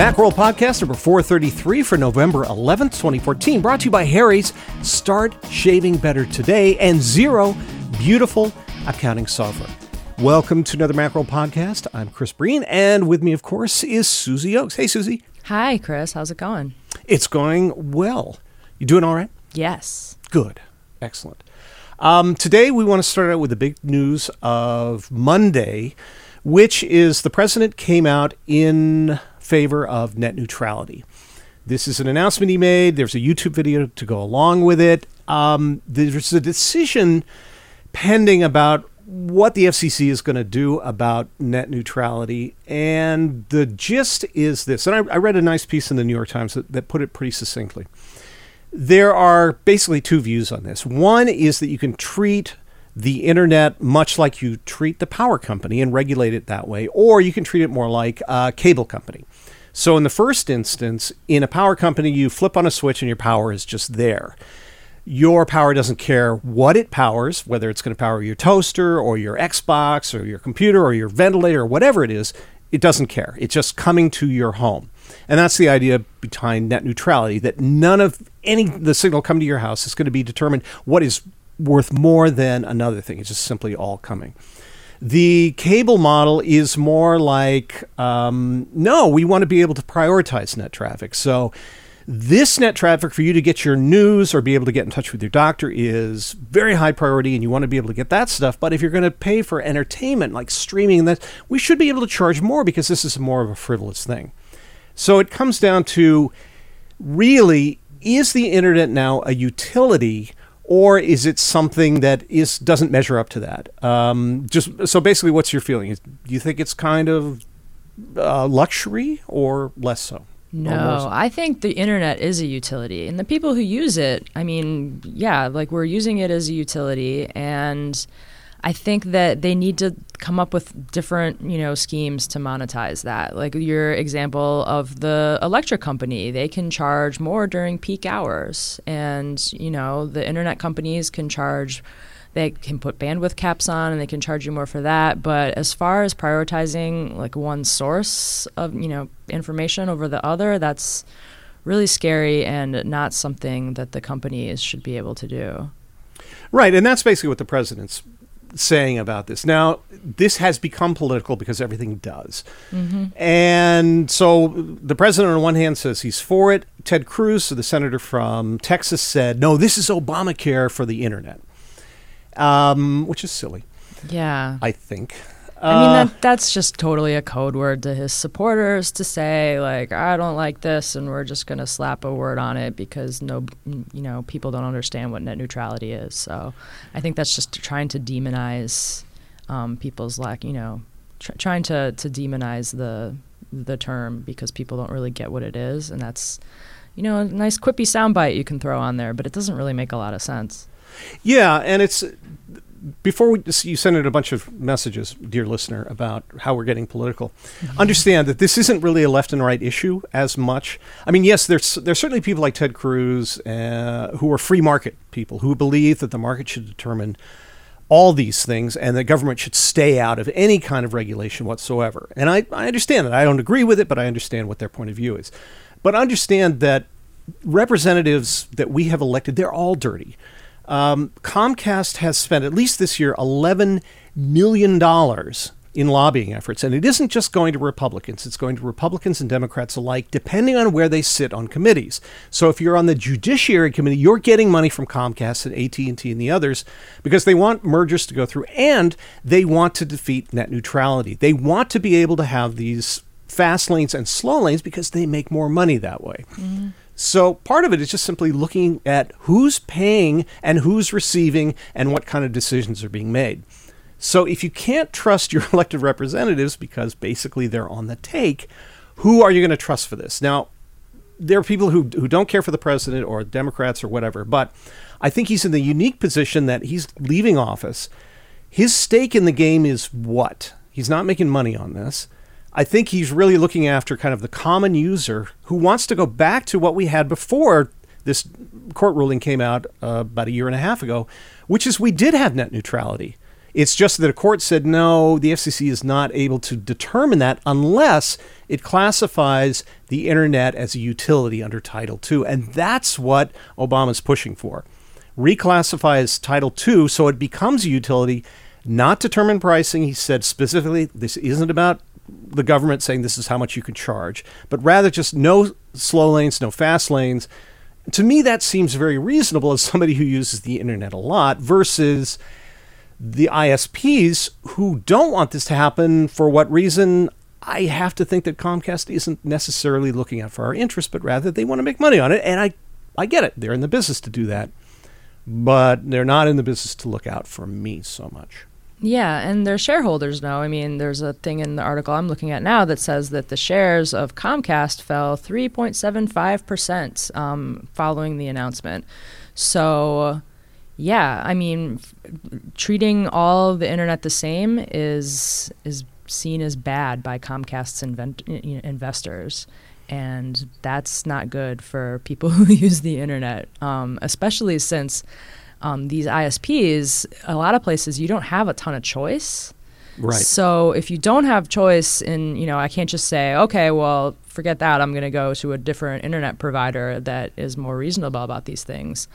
Macworld Podcast number 433 for November 11th, 2014, brought to you by Harry's Start Shaving Better Today and Xero Beautiful Accounting Software. Welcome to another Macworld Podcast. I'm Chris Breen, and with me, of course, is Susie Ochs. Hey, Susie. Hi, Chris. How's it going? It's going well. You doing all right? Yes. Good. Excellent. Um, today, we want to start out with the big news of Monday, which is the president came out in favor of net neutrality. This is an announcement he made. There's a YouTube video to go along with it. Um, there's a decision pending about what the FCC is going to do about net neutrality. And the gist is this. And I, I, read a nice piece in the New York Times that, that put it pretty succinctly. There are basically two views on this. One is that you can treat the internet much like you treat the power company and regulate it that way, or you can treat it more like a cable company. So, in the first instance, in a power company, you flip on a switch and your power is just there. Your power doesn't care what it powers, whether it's going to power your toaster or your Xbox or your computer or your ventilator or whatever it is, it doesn't care. It's just coming to your home. And that's the idea behind net neutrality that none of any the signal coming to your house is going to be determined what is worth more than another thing. It's just simply all coming. The cable model is more like um, no, we want to be able to prioritize net traffic. So, this net traffic for you to get your news or be able to get in touch with your doctor is very high priority, and you want to be able to get that stuff. But if you're going to pay for entertainment like streaming, that we should be able to charge more because this is more of a frivolous thing. So it comes down to really is the internet now a utility or is it something that is doesn't measure up to that? Um, just so basically, what's your feeling? Do you think it's kind of uh, luxury or less so? No, I think the internet is a utility, and the people who use it, I mean, yeah, like we're using it as a utility, and I think that they need to come up with different, you know, schemes to monetize that. Like your example of the electric company, they can charge more during peak hours, and you know, the internet companies can charge. They can put bandwidth caps on, and they can charge you more for that. But as far as prioritizing like one source of you know information over the other, that's really scary and not something that the companies should be able to do. Right, and that's basically what the president's saying about this. Now, this has become political because everything does. Mm-hmm. And so the president, on one hand, says he's for it. Ted Cruz, the senator from Texas, said, no, this is Obamacare for the internet, um, which is silly. Yeah. I think. I mean, that, uh, that's just totally a code word to his supporters to say, like, I don't like this, and we're just going to slap a word on it because no, you know, people don't understand what net neutrality is. So I think that's just trying to demonize um, people's lack, you know, tr- trying to, to demonize the the term because people don't really get what it is, and that's, you know, a nice quippy soundbite you can throw on there, but it doesn't really make a lot of sense. Yeah, and it's before we, you send in a bunch of messages, dear listener, about how we're getting political, mm-hmm. understand that this isn't really a left and right issue as much. I mean, yes, there's there's certainly people like Ted Cruz uh, who are free market people who believe that the market should determine all these things and the government should stay out of any kind of regulation whatsoever. And I, I understand that. I don't agree with it, but I understand what their point of view is. But understand that representatives that we have elected, they're all dirty. Um, Comcast has spent at least this year $11 million in lobbying efforts. And it isn't just going to Republicans, it's going to Republicans and Democrats alike, depending on where they sit on committees. So if you're on the Judiciary Committee, you're getting money from Comcast and AT&T and the others because they want mergers to go through and they want to defeat net neutrality. They want to be able to have these fast lanes and slow lanes because they make more money that way. Mm-hmm. So part of it is just simply looking at who's paying and who's receiving and what kind of decisions are being made. So if you can't trust your elected representatives because basically they're on the take, who are you going to trust for this? Now, there are people who, who don't care for the president or Democrats or whatever, but I think he's in the unique position that he's leaving office. His stake in the game is what? He's not making money on this. I think he's really looking after kind of the common user who wants to go back to what we had before this court ruling came out uh, about a year and a half ago, which is we did have net neutrality. It's just that a court said no, the FCC is not able to determine that unless it classifies the internet as a utility under Title II. And that's what Obama's pushing for. Reclassify as Title II so it becomes a utility, not determine pricing. He said specifically, this isn't about the government saying this is how much you can charge, but rather just no slow lanes, no fast lanes. To me, that seems very reasonable as somebody who uses the internet a lot versus the ISPs who don't want this to happen for what reason? I have to think that Comcast isn't necessarily looking out for our interests, but rather they want to make money on it. And I, I get it. They're in the business to do that. But they're not in the business to look out for me so much. Yeah, and their shareholders know. I mean, there's a thing in the article I'm looking at now that says that the shares of Comcast fell 3.75% um, following the announcement. So, yeah, I mean, f- treating all the internet the same is is seen as bad by Comcast's invent- you know, investors. And that's not good for people who use the internet, um, especially since um, these ISPs, a lot of places you don't have a ton of choice. Right. So if you don't have choice in, you know, I can't just say, okay, well, forget that. I'm going to go to a different internet provider that is more reasonable about these things.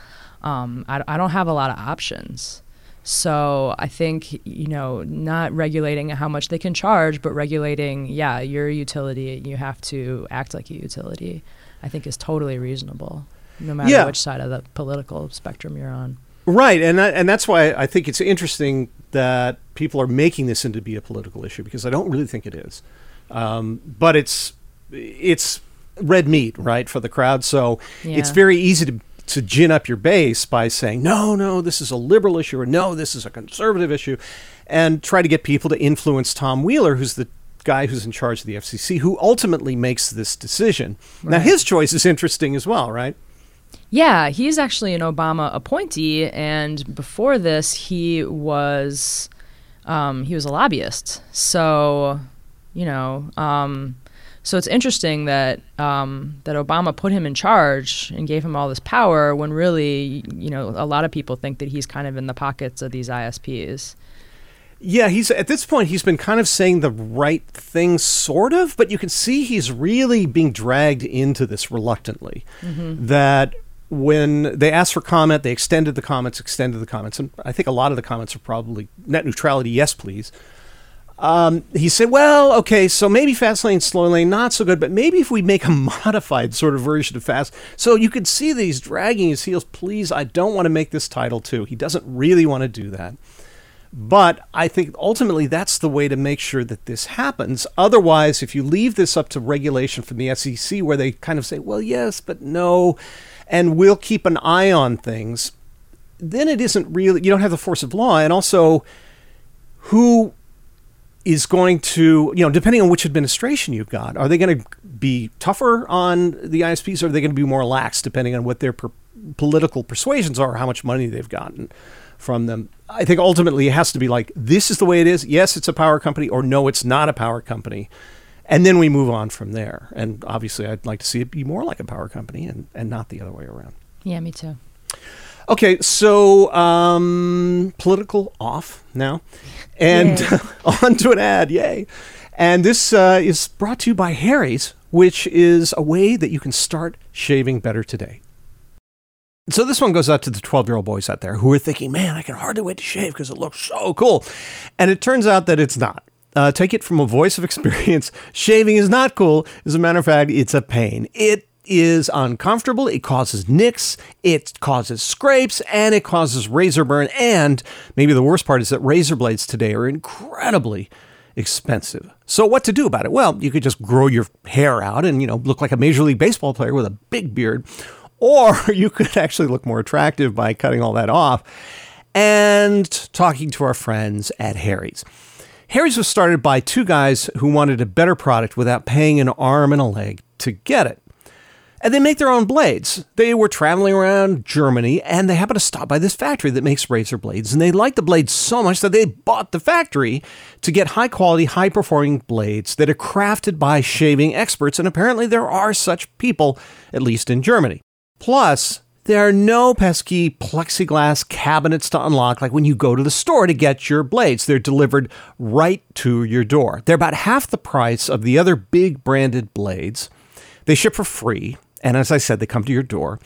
Um, I, I don't have a lot of options. So I think, you know, not regulating how much they can charge, but regulating, yeah, you're a utility. You have to act like a utility, I think is totally reasonable, no matter Yeah. which side of the political spectrum you're on. Right, and that, and that's why I think it's interesting that people are making this into be a political issue because I don't really think it is, um, but it's it's red meat, right, for the crowd. So it's very easy to to gin up your base by saying no, no, this is a liberal issue, or no, this is a conservative issue, and try to get people to influence Tom Wheeler, who's the guy who's in charge of the FCC, who ultimately makes this decision. Now, his choice is interesting as well, right? Yeah, he's actually an Obama appointee, and before this, he was um, he was a lobbyist. So, you know, um, so it's interesting that um, that Obama put him in charge and gave him all this power when really, you know, a lot of people think that he's kind of in the pockets of these ISPs. Yeah, he's at this point he's been kind of saying the right thing sort of, but you can see he's really being dragged into this reluctantly. That when they asked for comment, they extended the comments, extended the comments, and I think a lot of the comments are probably net neutrality, yes please. Um, he said, well, okay, so maybe fast lane, slow lane, not so good, but maybe if we make a modified sort of version of fast. So you could see that he's dragging his heels. Please, I don't want to make this Title II. He doesn't really want to do that. But I think ultimately that's the way to make sure that this happens. Otherwise, if you leave this up to regulation from the SEC, where they kind of say, well, yes, but no, and we'll keep an eye on things, then it isn't really, you don't have the force of law. And also, who is going to, you know, depending on which administration you've got, are they going to be tougher on the ISPs or are they going to be more lax depending on what their per- political persuasions are, how much money they've gotten from them? I think ultimately it has to be like, this is the way it is. Yes, it's a power company, or no, it's not a power company. And then we move on from there. And obviously, I'd like to see it be more like a power company and, and not the other way around. Yeah, me too. Okay, so um, political off now, and on to an ad. Yay! And this uh, is brought to you by Harry's, which is a way that you can start shaving better today. So this one goes out to the 12-year-old boys out there who are thinking, "Man, I can hardly wait to shave because it looks so cool," and it turns out that it's not. Uh, take it from a voice of experience. Shaving is not cool. As a matter of fact, it's a pain. It is uncomfortable. It causes nicks. It causes scrapes, and it causes razor burn. And maybe the worst part is that razor blades today are incredibly expensive. So what to do about it? Well, you could just grow your hair out and you know look like a major league baseball player with a big beard, or you could actually look more attractive by cutting all that off and talking to our friends at Harry's. Harry's was started by two guys who wanted a better product without paying an arm and a leg to get it. And they make their own blades. They were traveling around Germany and they happened to stop by this factory that makes razor blades. And they liked the blades so much that they bought the factory to get high quality, high performing blades that are crafted by shaving experts. And apparently there are such people, at least in Germany. Plus, There are no pesky plexiglass cabinets to unlock like when you go to the store to get your blades. They're delivered right to your door. They're about half the price of the other big branded blades. They ship for free, and as I said, they come to your door.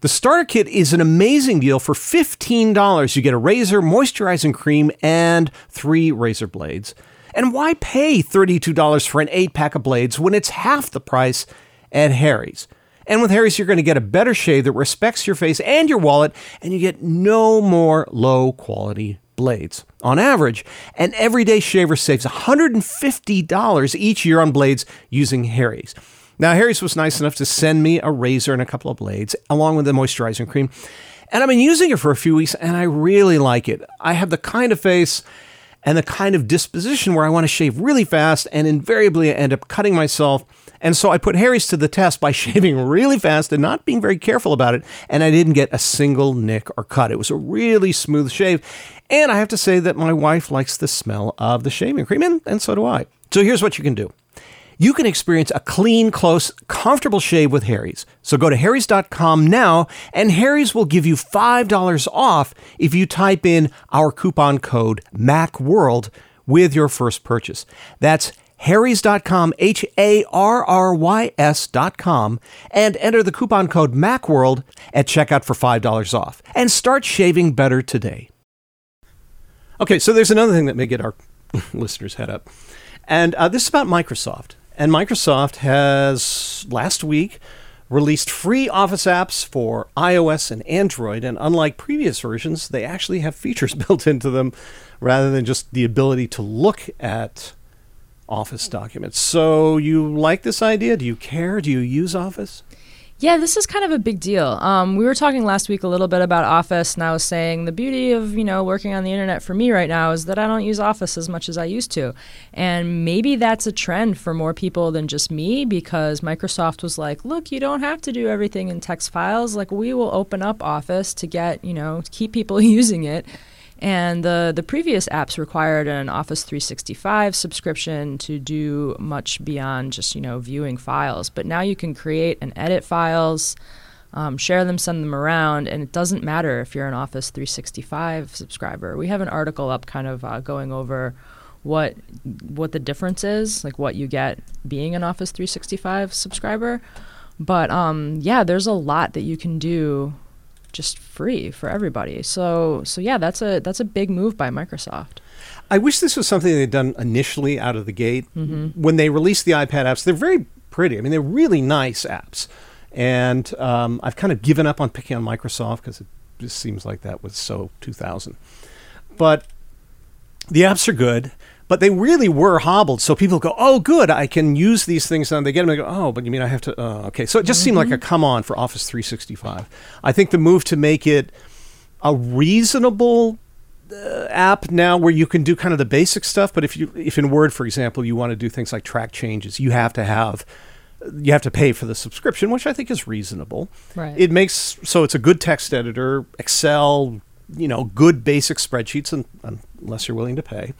The starter kit is an amazing deal for $15. You get a razor, moisturizing cream, and three razor blades. And why pay $32 for an eight pack of blades when it's half the price at Harry's? And with Harry's, you're going to get a better shave that respects your face and your wallet, and you get no more low quality blades. On average, an everyday shaver saves $150 each year on blades using Harry's. Now, Harry's was nice enough to send me a razor and a couple of blades, along with the moisturizing cream. And I've been using it for a few weeks, and I really like it. I have the kind of face and the kind of disposition where I want to shave really fast, and invariably I end up cutting myself. And so I put Harry's to the test by shaving really fast and not being very careful about it, and I didn't get a single nick or cut. It was a really smooth shave. And I have to say that my wife likes the smell of the shaving cream, and, and so do I. So here's what you can do you can experience a clean, close, comfortable shave with Harry's. So go to harrys.com now, and Harry's will give you $5 off if you type in our coupon code MACWORLD with your first purchase. That's harrys.com, H A R R Y S.com, and enter the coupon code MACWORLD at checkout for $5 off. And start shaving better today. Okay, so there's another thing that may get our listeners' head up. And uh, this is about Microsoft. And Microsoft has last week released free Office apps for iOS and Android. And unlike previous versions, they actually have features built into them rather than just the ability to look at Office documents. So, you like this idea? Do you care? Do you use Office? Yeah, this is kind of a big deal. Um, we were talking last week a little bit about Office, and I was saying the beauty of you know working on the internet for me right now is that I don't use Office as much as I used to, and maybe that's a trend for more people than just me because Microsoft was like, look, you don't have to do everything in text files. Like we will open up Office to get you know keep people using it. And the, the previous apps required an Office 365 subscription to do much beyond just, you know, viewing files. But now you can create and edit files, um, share them, send them around, and it doesn't matter if you're an Office 365 subscriber. We have an article up kind of uh, going over what what the difference is, like what you get being an Office 365 subscriber. But um, yeah, there's a lot that you can do just free for everybody. So so yeah, that's a that's a big move by Microsoft. I wish this was something they'd done initially out of the gate. Mm-hmm. When they released the iPad apps, they're very pretty. I mean, they're really nice apps. And um, I've kind of given up on picking on Microsoft because it just seems like that was so 2000. But the apps are good but they really were hobbled. So people go, "Oh, good, I can use these things." And they get them. They go, "Oh, but you mean I have to?" Uh, okay, so it just mm-hmm. seemed like a mm-hmm. come on for Office 365. I think the move to make it a reasonable uh, app now, where you can do kind of the basic stuff, but if you, if in Word, for example, you want to do things like track changes, you have to have you have to pay for the subscription, which I think is reasonable. Right. It makes so it's a good text editor, Excel, you know, good basic spreadsheets, and, unless you're willing to pay.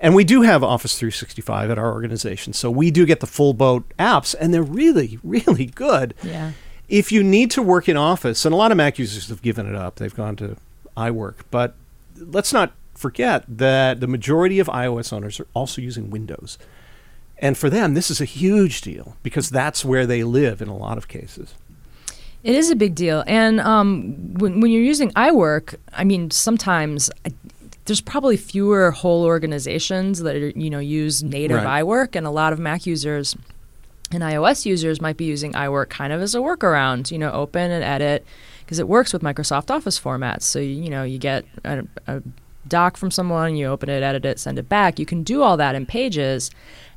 And we do have Office 365 at our organization. So we do get the full boat apps, and they're really, really good. Yeah. If you need to work in Office, and a lot of Mac users have given it up, they've gone to iWork. But let's not forget that the majority of iOS owners are also using Windows. And for them, this is a huge deal because that's where they live in a lot of cases. It is a big deal. And um, when, when you're using iWork, I mean, sometimes there's probably fewer whole organizations that are, you know use native right. iWork, and a lot of Mac users and iOS users might be using iWork kind of as a workaround. You know, open and edit because it works with Microsoft Office formats. So you know you get a, a doc from someone, you open it, edit it, send it back. You can do all that in Pages.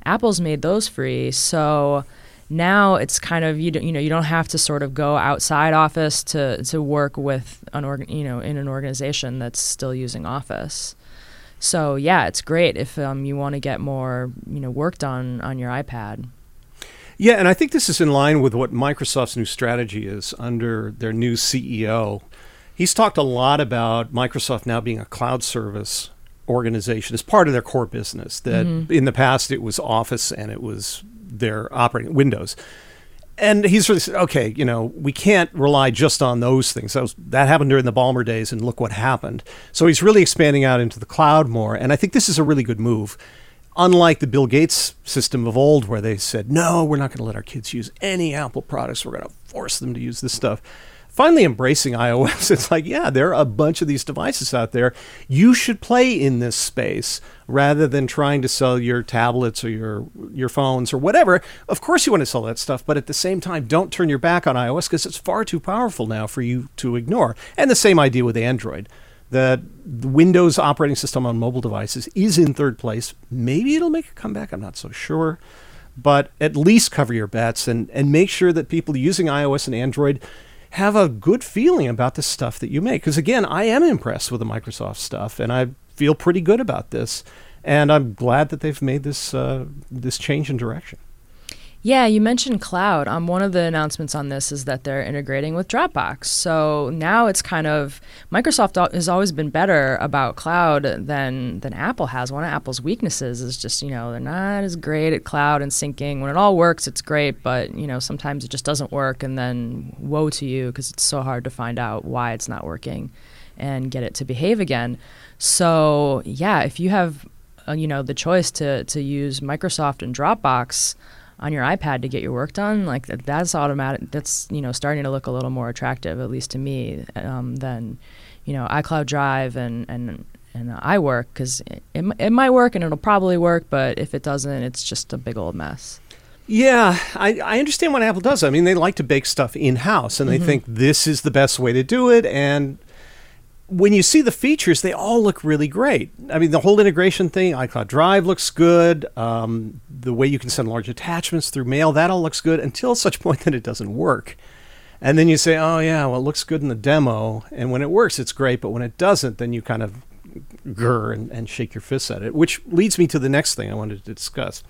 Apple's made those free, so now it's kind of you don't, you know you don't have to sort of go outside office to to work with an organ you know in an organization that's still using office. So yeah it's great if um, you want to get more you know work done on your ipad. Yeah and i think this is in line with what microsoft's new strategy is under their new ceo he's talked a lot about microsoft now being a cloud service organization. As part of their core business that mm-hmm. in the past it was office and it was their operating Windows. and he's really said, okay, you know, we can't rely just on those things. That, was, that happened during the Ballmer days, and look what happened. So he's really expanding out into the cloud more, and I think this is a really good move. Unlike the Bill Gates system of old, where they said, no, we're not going to let our kids use any Apple products, we're going to force them to use this stuff finally embracing iOS. It's like, yeah, there are a bunch of these devices out there. You should play in this space rather than trying to sell your tablets or your your phones or whatever. Of course, you want to sell that stuff, but at the same time, don't turn your back on iOS because it's far too powerful now for you to ignore. And the same idea with Android. The Windows operating system on mobile devices is in third place. Maybe it'll make a comeback. I'm not so sure but at least cover your bets and, and make sure that people using iOS and Android have a good feeling about the stuff that you make. Because again, I am impressed with the Microsoft stuff, and I feel pretty good about this. And I'm glad that they've made this uh, this change in direction. Yeah, you mentioned cloud. Um, one of the announcements on this is that they're integrating with Dropbox. So now it's kind of Microsoft has always been better about cloud than than Apple has. One of Apple's weaknesses is just you know they're not as great at cloud and syncing. When it all works, it's great, but you know sometimes it just doesn't work, and then woe to you because it's so hard to find out why it's not working and get it to behave again. So yeah, if you have uh, you know the choice to to use Microsoft and Dropbox on your iPad to get your work done, like that's automatic. That's you know starting to look a little more attractive, at least to me, um, than you know iCloud Drive and and and iWork because it, it, it might work and it'll probably work, but if it doesn't, it's just a big old mess. Yeah, I, I understand what Apple does. I mean, they like to bake stuff in house and they mm-hmm. think this is the best way to do it. And when you see the features, they all look really great. I mean, the whole integration thing, iCloud Drive looks good. Um, the way you can send large attachments through mail, that all looks good until such point that it doesn't work. And then you say, oh, yeah, well, it looks good in the demo. And when it works, it's great. But when it doesn't, then you kind of grr and, and shake your fists at it, which leads me to the next thing I wanted to discuss.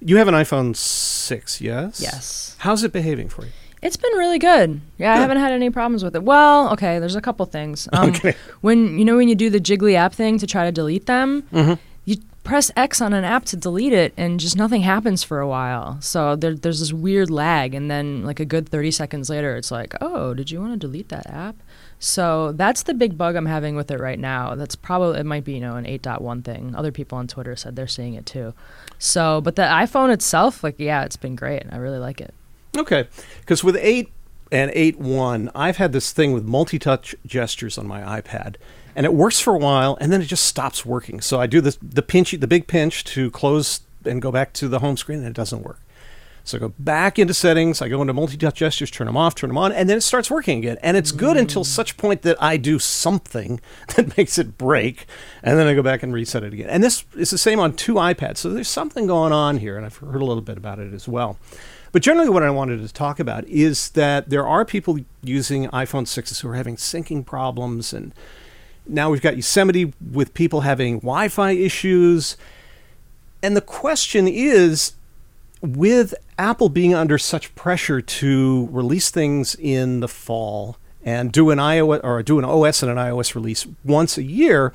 You have an iPhone 6, yes? Yes. How's it behaving for you? It's been really good. Yeah, good. I haven't had any problems with it. Well, okay, there's a couple things. Um, okay. When you know when you do the jiggly app thing to try to delete them, mm-hmm. you press X on an app to delete it, and just nothing happens for a while. So there, there's this weird lag, and then like a good 30 seconds later, it's like, oh, did you want to delete that app? So that's the big bug I'm having with it right now. That's probably it might be you know an 8.1 thing. Other people on Twitter said they're seeing it too. So, but the iPhone itself, like yeah, it's been great. I really like it. Okay, because with eight and eight one, I've had this thing with multi-touch gestures on my iPad, and it works for a while, and then it just stops working. So I do this the pinch, the big pinch to close and go back to the home screen, and it doesn't work. So I go back into settings, I go into multi-touch gestures, turn them off, turn them on, and then it starts working again. And it's good mm. until such point that I do something that makes it break, and then I go back and reset it again. And this is the same on two iPads. So there's something going on here, and I've heard a little bit about it as well. But generally, what I wanted to talk about is that there are people using iPhone 6s who are having syncing problems. And now we've got Yosemite with people having Wi Fi issues. And the question is with Apple being under such pressure to release things in the fall and do an iOS or do an OS and an iOS release once a year,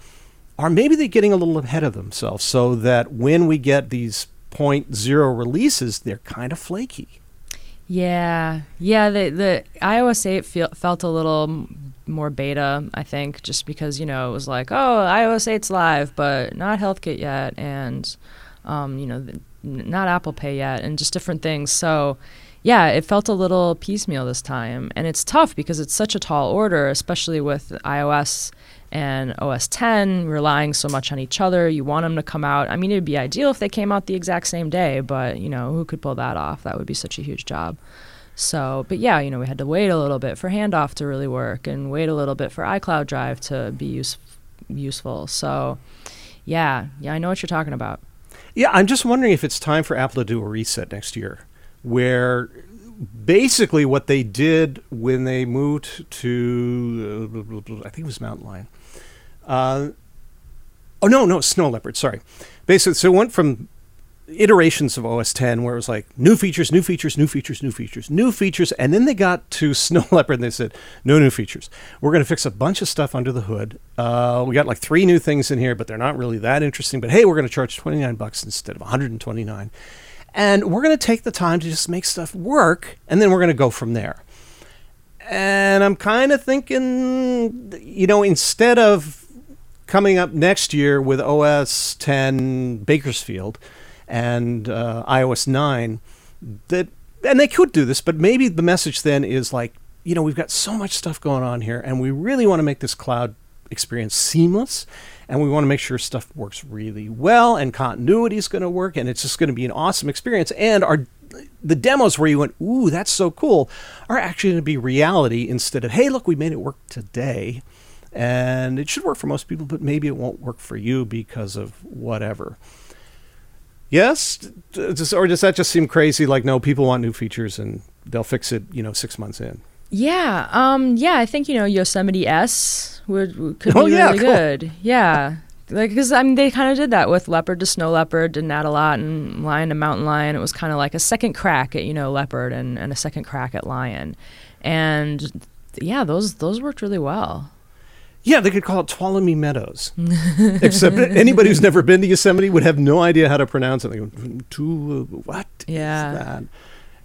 are maybe they getting a little ahead of themselves so that when we get these point zero releases, they're kind of flaky. Yeah, yeah. The the iOS eight feel, felt a little more beta, I think, just because you know it was like, oh, iOS 8's live, but not HealthKit yet, and um, you know, the, not Apple Pay yet, and just different things. So. Yeah, it felt a little piecemeal this time. And it's tough because it's such a tall order, especially with iOS and OS 10 relying so much on each other. You want them to come out. I mean, it'd be ideal if they came out the exact same day, but you know, who could pull that off? That would be such a huge job. So, but yeah, you know, we had to wait a little bit for handoff to really work and wait a little bit for iCloud Drive to be use- useful. So, yeah, yeah, I know what you're talking about. Yeah, I'm just wondering if it's time for Apple to do a reset next year where basically what they did when they moved to, uh, I think it was Mountain Lion, uh, oh no, no, Snow Leopard. Sorry. Basically, so it went from iterations of OS 10 where it was like new features, new features, new features, new features, new features, and then they got to Snow Leopard and they said no new features. We're going to fix a bunch of stuff under the hood. Uh, we got like three new things in here, but they're not really that interesting. But hey, we're going to charge 29 bucks instead of 129. And we're going to take the time to just make stuff work, and then we're going to go from there. And I'm kind of thinking, you know, instead of coming up next year with OS 10 Bakersfield and uh, iOS 9, that and they could do this, but maybe the message then is like, you know, we've got so much stuff going on here, and we really want to make this cloud experience seamless, and we want to make sure stuff works really well, and continuity is going to work, and it's just going to be an awesome experience. And our the demos where you went, ooh, that's so cool, are actually going to be reality instead of, hey, look, we made it work today. And it should work for most people, but maybe it won't work for you because of whatever. Yes, or does that just seem crazy? Like, no, people want new features and they'll fix it, you know, six months in. Yeah, um, yeah, I think you know Yosemite S would, would could Oh, be yeah, really cool. good. Yeah, like because I mean they kind of did that with leopard to snow leopard, didn't add a lot, and lion to mountain lion. It was kind of like a second crack at you know leopard and, and a second crack at lion, and yeah, those those worked really well. Yeah, they could call it Tuolumne Meadows. Except anybody who's never been to Yosemite would have no idea how to pronounce it. They go, "Tu- what is Yeah.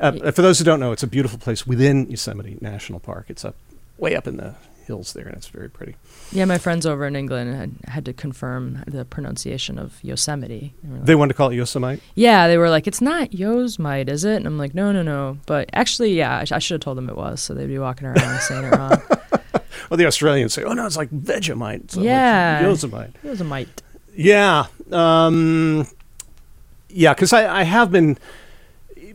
that? Uh, for those who don't know, it's a beautiful place within Yosemite National Park. It's up way up in the hills there, and it's very pretty. Yeah, my friends over in England had, had to confirm the pronunciation of Yosemite. They like, They wanted to call it Yosemite. yeah, they were like, "It's not Yosemite, is it?" And I'm like, "No, no, no." But actually, yeah, I, sh- I should have told them it was, so they'd be walking around saying it wrong. Well, the Australians say, "Oh no, it's like Vegemite." So Yeah. Yosemite. Yosemite. Yeah, um, yeah, because I, I have been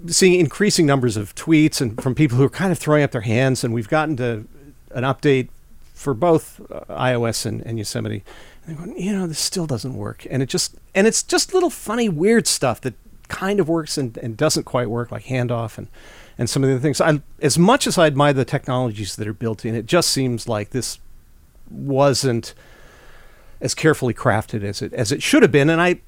seeing increasing numbers of tweets and from people who are kind of throwing up their hands, and we've gotten to an update for both uh, iOS and, and Yosemite. And they're going, you know, this still doesn't work, and it just and it's just little funny, weird stuff that kind of works and, and doesn't quite work, like handoff and and some of the things. I, as much as I admire the technologies that are built in, it just seems like this wasn't as carefully crafted as it as it should have been. And I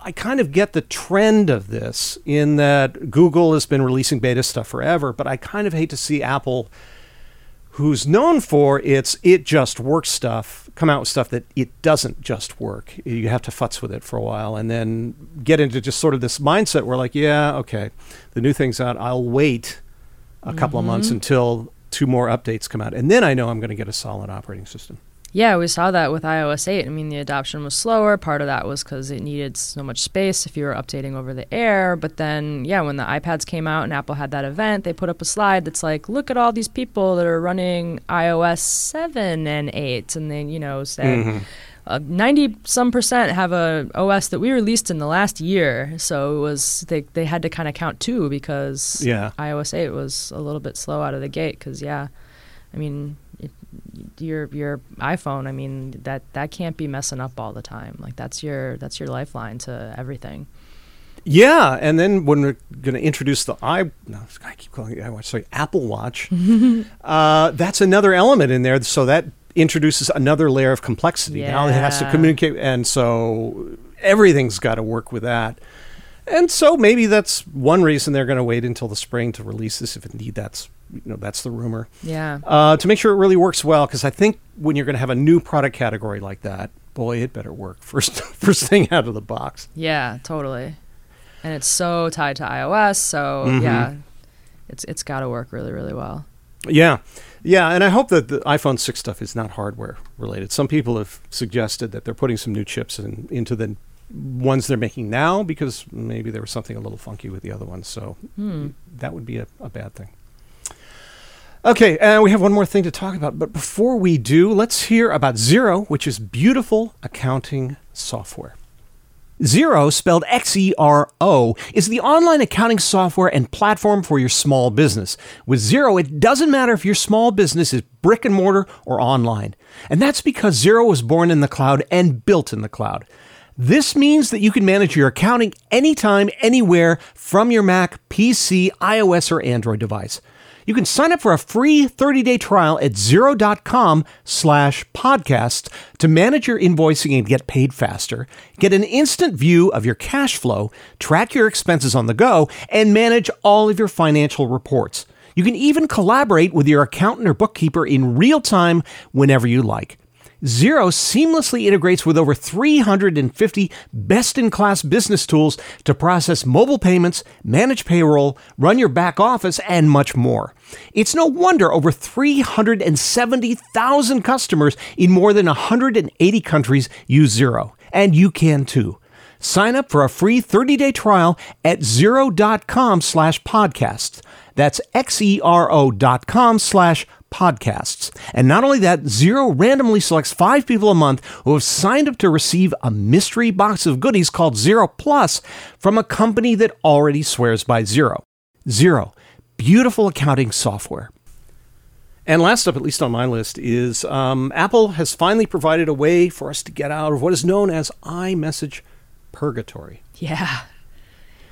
I kind of get the trend of this in that Google has been releasing beta stuff forever, but I kind of hate to see Apple who's known for its it just works stuff come out with stuff that it doesn't just work. You have to futz with it for a while and then get into just sort of this mindset where like, yeah, okay, the new thing's out. I'll wait a couple of months mm-hmm. until two more updates come out. And then I know I'm going to get a solid operating system. Yeah, we saw that with iOS 8. I mean, the adoption was slower. Part of that was because it needed so much space if you were updating over the air. But then, yeah, when the iPads came out and Apple had that event, they put up a slide that's like, look at all these people that are running iOS 7 and 8. And then, you know, said uh, 90 some percent have a OS that we released in the last year. So it was, they, they had to kind of count two because Yeah. iOS 8 was a little bit slow out of the gate. Because, yeah, I mean, your your iPhone, I mean that that can't be messing up all the time. Like that's your that's your lifeline to everything. Yeah, and then when we're going to introduce the i, no, I keep calling it iWatch, sorry, Apple Watch. uh, that's another element in there, so that introduces another layer of complexity. Now it has to communicate, and so everything's got to work with that. And so maybe that's one reason they're going to wait until the spring to release this, if indeed that's you know that's the rumor, Yeah. uh, to make sure it really works well. Because I think when you're going to have a new product category like that, boy, it better work first first thing out of the box. Yeah, totally. And it's so tied to iOS, so Mhm. yeah. It's it's got to work really really well. Yeah. Yeah, and I hope that the iPhone 6 stuff is not hardware related. Some people have suggested that they're putting some new chips in, into the ones they're making now because maybe there was something a little funky with the other ones. So Hmm. that would be a, a bad thing. Okay, and we have one more thing to talk about. But before we do, let's hear about Xero, which is beautiful accounting software. Xero, spelled X E R O, is the online accounting software and platform for your small business. With Xero, it doesn't matter if your small business is brick and mortar or online. And that's because Xero was born in the cloud and built in the cloud. This means that you can manage your accounting anytime, anywhere from your Mac, PC, iOS, or Android device. You can sign up for a free 30-day trial at xero.com slash podcast to manage your invoicing and get paid faster, get an instant view of your cash flow, track your expenses on the go, and manage all of your financial reports. You can even collaborate with your accountant or bookkeeper in real time whenever you like. Xero seamlessly integrates with over 350 best in class business tools to process mobile payments, manage payroll, run your back office, and much more. It's no wonder over 370,000 customers in more than 180 countries use Xero. And you can too. Sign up for a free 30-day trial at xero.com slash podcasts. That's X-E-R-O dot com slash podcasts. And not only that, Xero randomly selects five people a month who have signed up to receive a mystery box of goodies called Xero Plus from a company that already swears by Xero. Xero, beautiful accounting software. And last up, at least on my list, is um, Apple has finally provided a way for us to get out of what is known as iMessage purgatory. Yeah.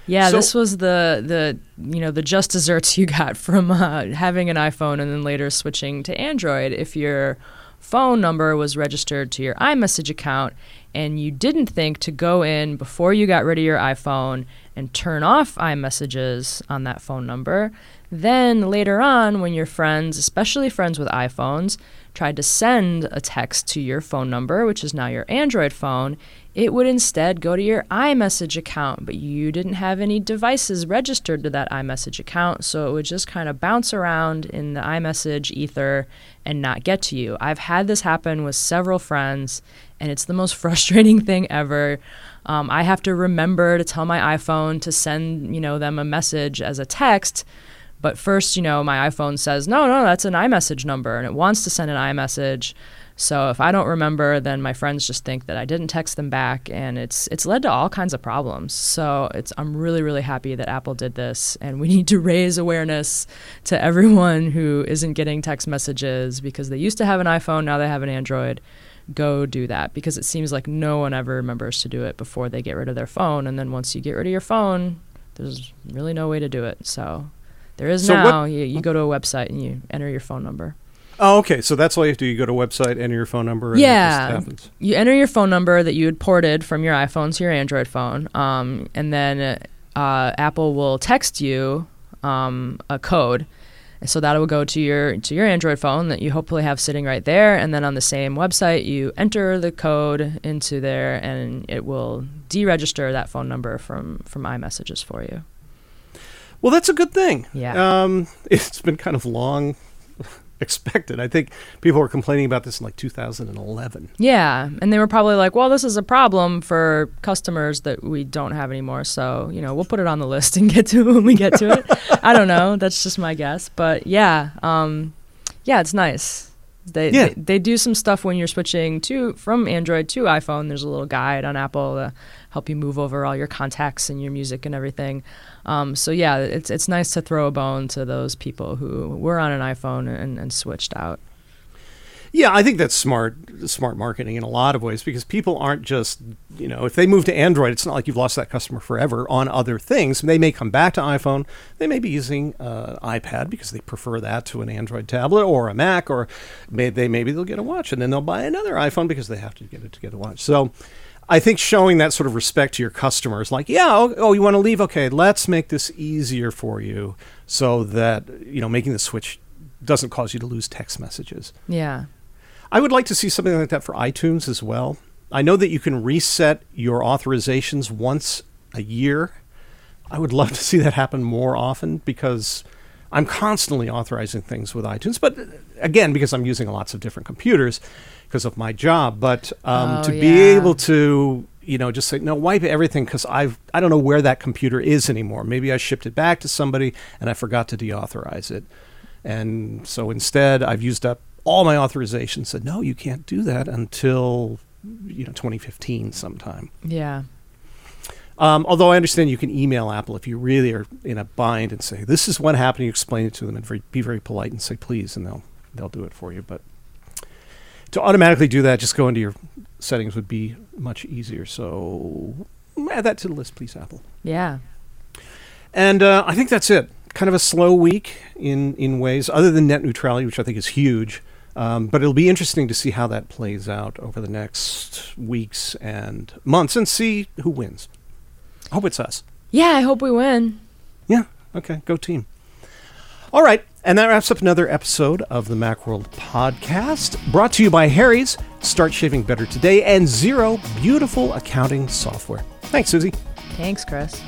Yeah, So- this was the the you know the just desserts you got from uh, having an iPhone and then later switching to Android. If your phone number was registered to your iMessage account and you didn't think to go in before you got rid of your iPhone and turn off iMessages on that phone number, then later on when your friends, especially friends with iPhones, tried to send a text to your phone number, which is now your Android phone, it would instead go to your iMessage account, but you didn't have any devices registered to that iMessage account, so it would just kind of bounce around in the iMessage ether and not get to you. I've had this happen with several friends, and it's the most frustrating thing ever. Um, I have to remember to tell my iPhone to send, you know, them a message as a text. But first, you know, my iPhone says, no, no, that's an iMessage number, and it wants to send an iMessage. So if I don't remember, then my friends just think that I didn't text them back, and it's it's led to all kinds of problems. So it's I'm really really happy that Apple did this, and we need to raise awareness to everyone who isn't getting text messages because they used to have an iPhone, now they have an Android. Go do that because it seems like no one ever remembers to do it before they get rid of their phone, and then once you get rid of your phone, there's really no way to do it. So there is So what- now. you, you go to a website and you enter your phone number. Oh, okay. So that's all you have to do. You go to a website, enter your phone number, and Yeah. it happens. You enter your phone number that you had ported from your iPhone to your Android phone, um, and then uh, Apple will text you um, a code. So that will go to your to your Android phone that you hopefully have sitting right there, and then on the same website you enter the code into there, and it will deregister that phone number from from iMessages for you. Well, that's a good thing. Yeah. Um, it's been kind of long expected. I think people were complaining about this in like 2011. Yeah, and they were probably like, "Well, this is a problem for customers that we don't have anymore, so you know we'll put it on the list and get to it when we get to it." I don't know. That's just my guess, but yeah, um, yeah, it's nice. They, Yeah. they they do some stuff when you're switching to from Android to iPhone. There's a little guide on Apple help you move over all your contacts and your music and everything. Um, so yeah, it's it's nice to throw a bone to those people who were on an iPhone and, and switched out. Yeah, I think that's smart, smart marketing in a lot of ways because people aren't just, you know, if they move to Android, it's not like you've lost that customer forever on other things. They may come back to iPhone. They may be using uh, iPad because they prefer that to an Android tablet or a Mac, or may, they maybe they'll get a watch and then they'll buy another iPhone because they have to get it to get a watch. So. I think showing that sort of respect to your customers, like, yeah, oh, oh, you want to leave? Okay, let's make this easier for you so that, you know, making the switch doesn't cause you to lose text messages. Yeah. I would like to see something like that for iTunes as well. I know that you can reset your authorizations once a year. I would love to see that happen more often because I'm constantly authorizing things with iTunes. But again, because I'm using lots of different computers because of my job. But um, Oh, to be able to, you know, just say no, wipe everything because I've I don't know where that computer is anymore. Maybe I shipped it back to somebody and I forgot to deauthorize it. And so instead, I've used up all my authorizations. Said no, you can't do that until you know 2015 sometime. Yeah. Um, although I understand you can email Apple if you really are in a bind and say this is what happened. You explain it to them and very, be very polite and say please, and they'll they'll do it for you. But to automatically do that, just go into your settings would be much easier. So add that to the list, please, Apple. Yeah. And uh, I think that's it. Kind of a slow week in, in ways, other than net neutrality, which I think is huge. Um, but it'll be interesting to see how that plays out over the next weeks and months and see who wins. I hope it's us. Yeah, I hope we win. Yeah. Okay. Go team. All right. And that wraps up another episode of the Macworld podcast, brought to you by Harry's, Start shaving better today, and Xero beautiful accounting software. Thanks, Susie. Thanks, Chris.